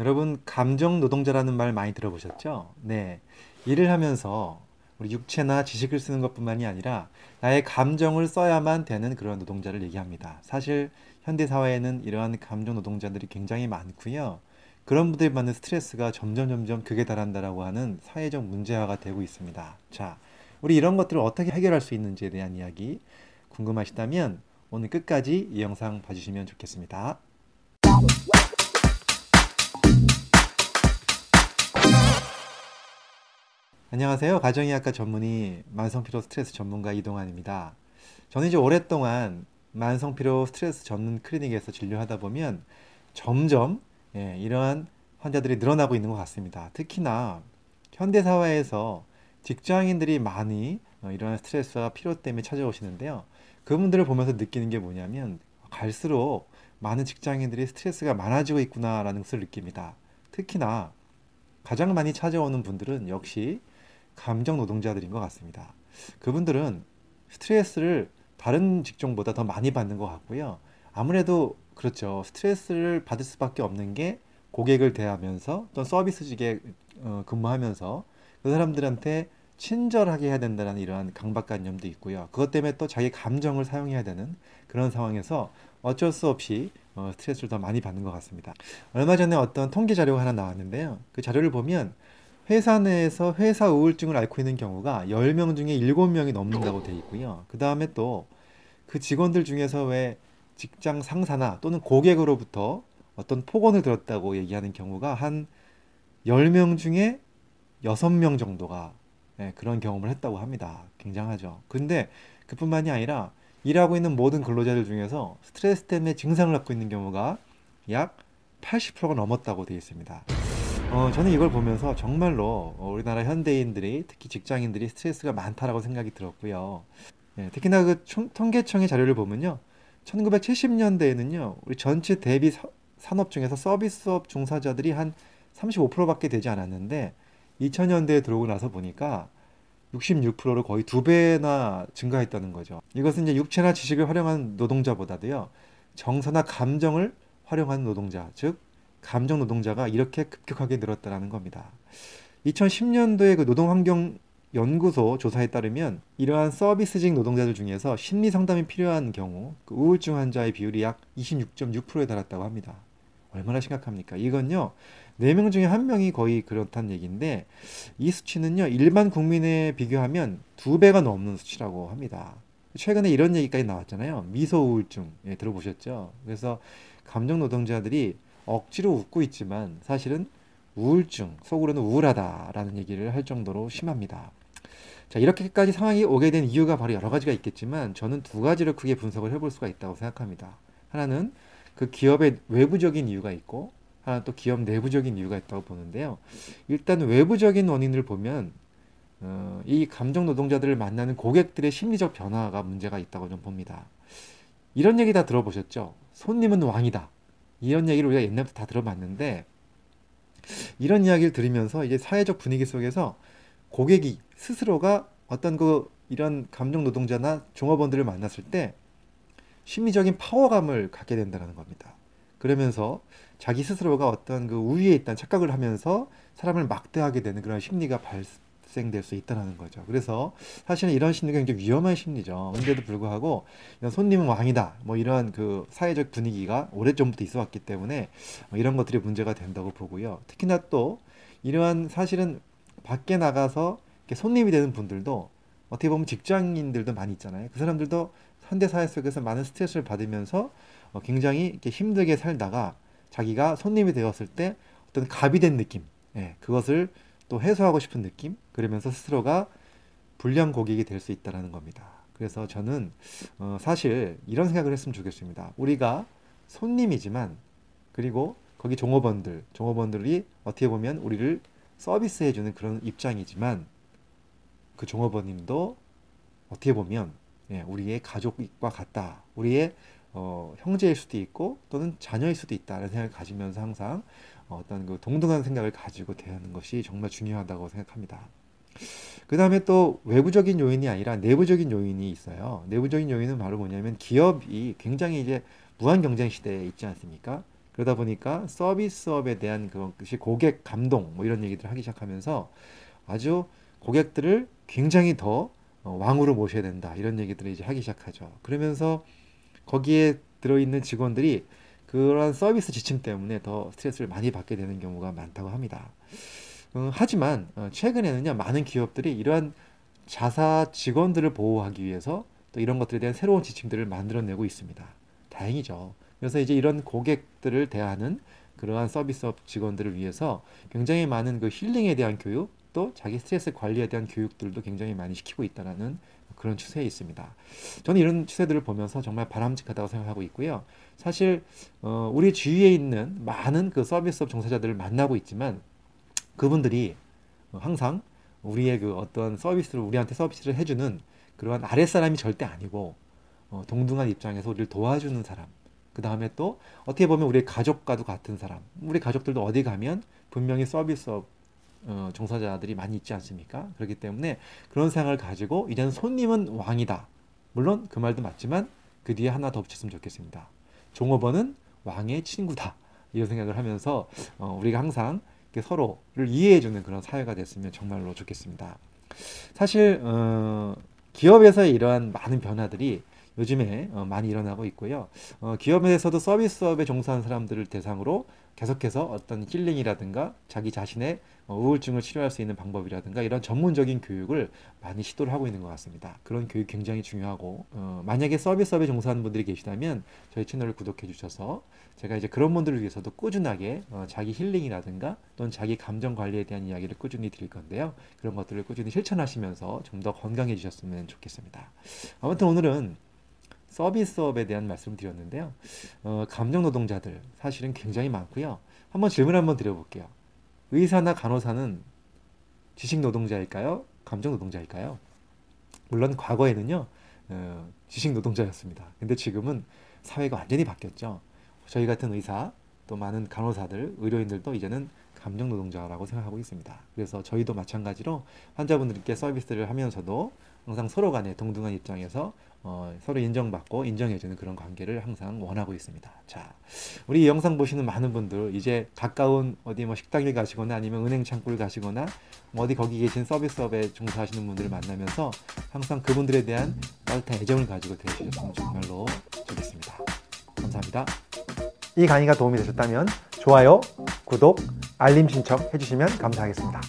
여러분 감정 노동자라는 말 많이 들어보셨죠? 네. 일을 하면서 우리 육체나 지식을 쓰는 것뿐만이 아니라 나의 감정을 써야만 되는 그런 노동자를 얘기합니다. 사실 현대 사회에는 이러한 감정 노동자들이 굉장히 많고요. 그런 분들이 받는 스트레스가 점점 점점 극에 달한다라고 하는 사회적 문제화가 되고 있습니다. 자, 우리 이런 것들을 어떻게 해결할 수 있는지에 대한 이야기 궁금하시다면 오늘 끝까지 이 영상 봐주시면 좋겠습니다. 안녕하세요. 가정의학과 전문의 만성피로 스트레스 전문가 이동환입니다. 저는 이제 오랫동안 만성피로 스트레스 전문 클리닉에서 진료하다 보면 점점 예, 이러한 환자들이 늘어나고 있는 것 같습니다. 특히나 현대사회에서 직장인들이 많이 어, 이러한 스트레스와 피로 때문에 찾아오시는데요. 그분들을 보면서 느끼는 게 뭐냐면 갈수록 많은 직장인들이 스트레스가 많아지고 있구나라는 것을 느낍니다. 특히나 가장 많이 찾아오는 분들은 역시 감정 노동자들인 것 같습니다. 그분들은 스트레스를 다른 직종보다 더 많이 받는 것 같고요. 아무래도 그렇죠. 스트레스를 받을 수밖에 없는 게 고객을 대하면서 또 서비스직에 어, 근무하면서 그 사람들한테 친절하게 해야 된다는 이러한 강박관념도 있고요. 그것 때문에 또 자기 감정을 사용해야 되는 그런 상황에서 어쩔 수 없이 어, 스트레스를 더 많이 받는 것 같습니다. 얼마 전에 어떤 통계 자료가 하나 나왔는데요. 그 자료를 보면 회사 내에서 회사 우울증을 앓고 있는 경우가 10명 중에 7명이 넘는다고 돼 있고요. 그 다음에 또 그 직원들 중에서 왜 직장 상사나 또는 고객으로부터 어떤 폭언을 들었다고 얘기하는 경우가 한 10명 중에 6명 정도가 네, 그런 경험을 했다고 합니다. 굉장하죠. 근데 그뿐만이 아니라 일하고 있는 모든 근로자들 중에서 스트레스 때문에 증상을 갖고 있는 경우가 약 80%가 넘었다고 되어 있습니다. 어, 저는 이걸 보면서 정말로 우리나라 현대인들이 특히 직장인들이 스트레스가 많다라고 생각이 들었고요. 예, 특히나 그 통계청의 자료를 보면요. 1970년대에는요. 우리 전체 대비 사, 산업 중에서 서비스업 종사자들이 한 35%밖에 되지 않았는데 2000년대에 들어오고 나서 보니까 66%로 거의 두 배나 증가했다는 거죠. 이것은 이제 육체나 지식을 활용한 노동자보다도요. 정서나 감정을 활용한 노동자, 즉 감정 노동자가 이렇게 급격하게 늘었다는 겁니다. 2010년도에 그 노동환경 연구소 조사에 따르면 이러한 서비스직 노동자들 중에서 심리 상담이 필요한 경우 그 우울증 환자의 비율이 약 26.6%에 달했다고 합니다. 얼마나 심각합니까? 이건요, 4명 중에 1명이 거의 그렇다는 얘기인데, 이 수치는요, 일반 국민에 비교하면 2배가 넘는 수치라고 합니다. 최근에 이런 얘기까지 나왔잖아요. 미소 우울증. 예, 들어보셨죠? 그래서 감정 노동자들이 억지로 웃고 있지만 사실은 우울증, 속으로는 우울하다라는 얘기를 할 정도로 심합니다. 자, 이렇게까지 상황이 오게 된 이유가 바로 여러 가지가 있겠지만 저는 두 가지를 크게 분석을 해볼 수가 있다고 생각합니다. 하나는 그 기업의 외부적인 이유가 있고 하나 또 기업 내부적인 이유가 있다고 보는데요. 일단 외부적인 원인을 보면 어, 이 감정 노동자들을 만나는 고객들의 심리적 변화가 문제가 있다고 좀 봅니다. 이런 얘기 다 들어보셨죠? 손님은 왕이다. 이런 얘기를 우리가 옛날부터 다 들어봤는데 이런 이야기를 들으면서 이제 사회적 분위기 속에서 고객이 스스로가 어떤 그 이런 감정 노동자나 종업원들을 만났을 때 심리적인 파워감을 갖게 된다는 겁니다. 그러면서 자기 스스로가 어떤 그 우위에 있다는 착각을 하면서 사람을 막대하게 되는 그런 심리가 발, 발생될 수 있다는 거죠. 그래서 사실은 이런 심리가 굉장히 위험한 심리죠. 근데도 불구하고 손님은 왕이다. 뭐 이런 그 사회적 분위기가 오래전부터 있어 왔기 때문에 이런 것들이 문제가 된다고 보고요. 특히나 또 이러한 사실은 밖에 나가서 손님이 되는 분들도 어떻게 보면 직장인들도 많이 있잖아요. 그 사람들도 현대 사회 속에서 많은 스트레스를 받으면서 어, 굉장히 이렇게 힘들게 살다가 자기가 손님이 되었을 때 어떤 갑이 된 느낌, 예, 그것을 또 해소하고 싶은 느낌 그러면서 스스로가 불량 고객이 될 수 있다는 겁니다. 그래서 저는 어 사실 이런 생각을 했으면 좋겠습니다. 우리가 손님이지만 그리고 거기 종업원들, 종업원들이 어떻게 보면 우리를 서비스해주는 그런 입장이지만 그 종업원님도 어떻게 보면 예, 우리의 가족과 같다. 우리의 어, 형제일 수도 있고 또는 자녀일 수도 있다는 생각을 가지면서 항상 어떤 그 동등한 생각을 가지고 대하는 것이 정말 중요하다고 생각합니다. 그 다음에 또 외부적인 요인이 아니라 내부적인 요인이 있어요. 내부적인 요인은 바로 뭐냐면 기업이 굉장히 이제 무한 경쟁 시대에 있지 않습니까? 그러다 보니까 서비스업에 대한 그것이 고객 감동 뭐 이런 얘기들을 하기 시작하면서 아주 고객들을 굉장히 더 어, 왕으로 모셔야 된다 이런 얘기들을 이제 하기 시작하죠. 그러면서 거기에 들어있는 직원들이 그런 서비스 지침 때문에 더 스트레스를 많이 받게 되는 경우가 많다고 합니다. 어, 하지만 어, 최근에는요 많은 기업들이 이러한 자사 직원들을 보호하기 위해서 또 이런 것들에 대한 새로운 지침들을 만들어내고 있습니다. 다행이죠. 그래서 이제 이런 고객들을 대하는 그러한 서비스업 직원들을 위해서 굉장히 많은 그 힐링에 대한 교육 또 자기 스트레스 관리에 대한 교육들도 굉장히 많이 시키고 있다는 그런 추세에 있습니다. 저는 이런 추세들을 보면서 정말 바람직하다고 생각하고 있고요. 사실 어, 우리 주위에 있는 많은 그 서비스업 종사자들을 만나고 있지만 그분들이 항상 우리의 그 어떤 서비스를 우리한테 서비스를 해주는 그러한 아랫사람이 절대 아니고 어, 동등한 입장에서 우리를 도와주는 사람 그 다음에 또 어떻게 보면 우리 가족과도 같은 사람 우리 가족들도 어디 가면 분명히 서비스업 어, 종사자들이 많이 있지 않습니까? 그렇기 때문에 그런 생각을 가지고 이제는 손님은 왕이다. 물론 그 말도 맞지만 그 뒤에 하나 더 붙였으면 좋겠습니다. 종업원은 왕의 친구다. 이런 생각을 하면서 어, 우리가 항상 서로를 이해해주는 그런 사회가 됐으면 정말로 좋겠습니다. 사실 어, 기업에서의 이러한 많은 변화들이 요즘에 어, 많이 일어나고 있고요. 어, 기업에서도 서비스업에 종사하는 사람들을 대상으로 계속해서 어떤 힐링이라든가 자기 자신의 어, 우울증을 치료할 수 있는 방법이라든가 이런 전문적인 교육을 많이 시도를 하고 있는 것 같습니다. 그런 교육 굉장히 중요하고 어, 만약에 서비스업에 종사하는 분들이 계시다면 저희 채널을 구독해 주셔서 제가 이제 그런 분들을 위해서도 꾸준하게 어, 자기 힐링이라든가 또는 자기 감정 관리에 대한 이야기를 꾸준히 드릴 건데요. 그런 것들을 꾸준히 실천하시면서 좀 더 건강해지셨으면 좋겠습니다. 아무튼 오늘은 서비스업에 대한 말씀을 드렸는데요. 어, 감정 노동자들 사실은 굉장히 많고요. 한번 질문 한번 드려볼게요. 의사나 간호사는 지식 노동자일까요? 감정 노동자일까요? 물론 과거에는요, 어, 지식 노동자였습니다. 근데 지금은 사회가 완전히 바뀌었죠. 저희 같은 의사, 또 많은 간호사들, 의료인들도 이제는 감정 노동자라고 생각하고 있습니다. 그래서 저희도 마찬가지로 환자분들께 서비스를 하면서도 항상 서로 간에 동등한 입장에서 어, 서로 인정받고 인정해주는 그런 관계를 항상 원하고 있습니다. 자, 우리 이 영상 보시는 많은 분들 이제 가까운 어디 뭐 식당에 가시거나 아니면 은행 창구를 가시거나 뭐 어디 거기 계신 서비스업에 종사하시는 분들을 만나면서 항상 그분들에 대한 따뜻한 애정을 가지고 대해주셨으면 정말로 좋겠습니다. 감사합니다. 이 강의가 도움이 되셨다면 좋아요, 구독, 알림 신청 해주시면 감사하겠습니다.